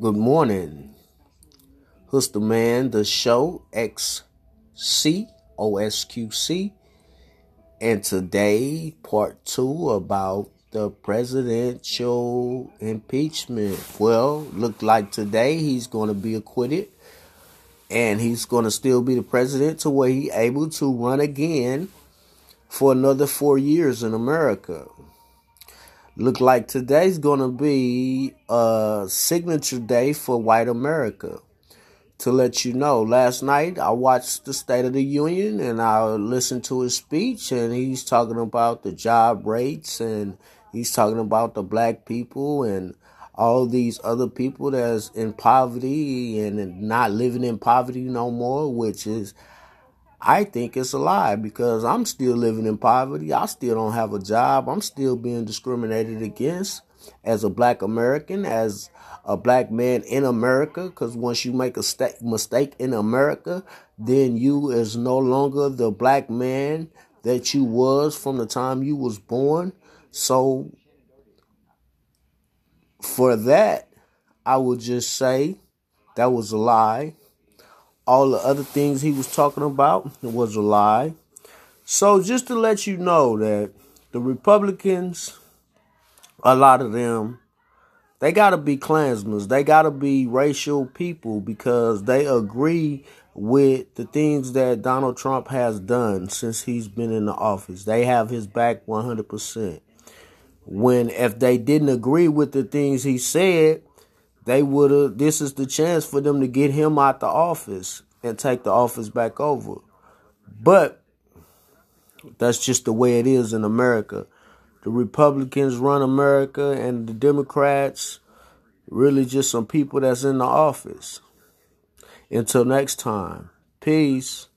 Good morning. Who's the man? The show XC OSQC. And today, part two about the presidential impeachment. Well, look like today he's going to be acquitted and he's going to still be the president to where he able to run again for another four years in America. Look like today's going to be a signature day for white America. To let you know, last night I watched the State of the Union and I listened to his speech, and he's talking about the job rates and he's talking about the black people and all these other people that's in poverty and not living in poverty no more, which is I think it's a lie because I'm still living in poverty. I still don't have a job. I'm still being discriminated against as a black American, as a black man in America. Because once you make a st- mistake in America, then you is no longer the black man that you was from the time you was born. So for that, I would just say that was a lie all the other things he was talking about was a lie. So just to let you know that the Republicans, a lot of them, they gotta be Klansmen. They gotta be racial people because they agree with the things that Donald Trump has done since he's been in the office. They have his back 100%. When if they didn't agree with the things he said, they would have this is the chance for them to get him out the office and take the office back over. But that's just the way it is in America. The Republicans run America and the Democrats really just some people that's in the office. Until next time. Peace.